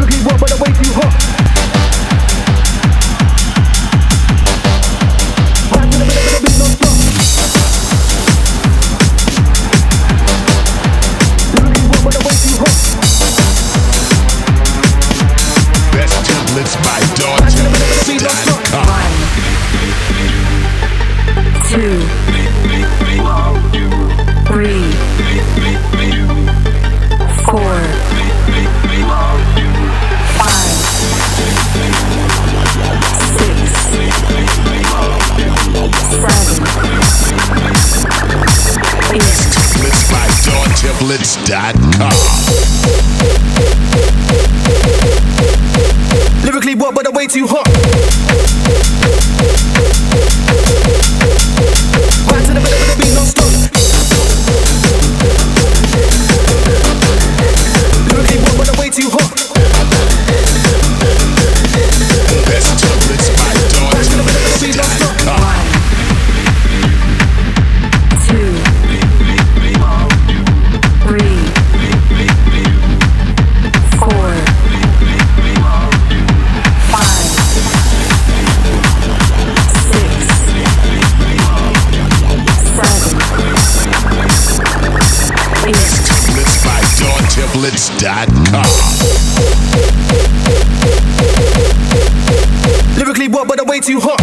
Evergreen MediaBlitz.com. Lyrically, what, but a way too hot. Chicklets.com. Lyrically, what, but a way too hot.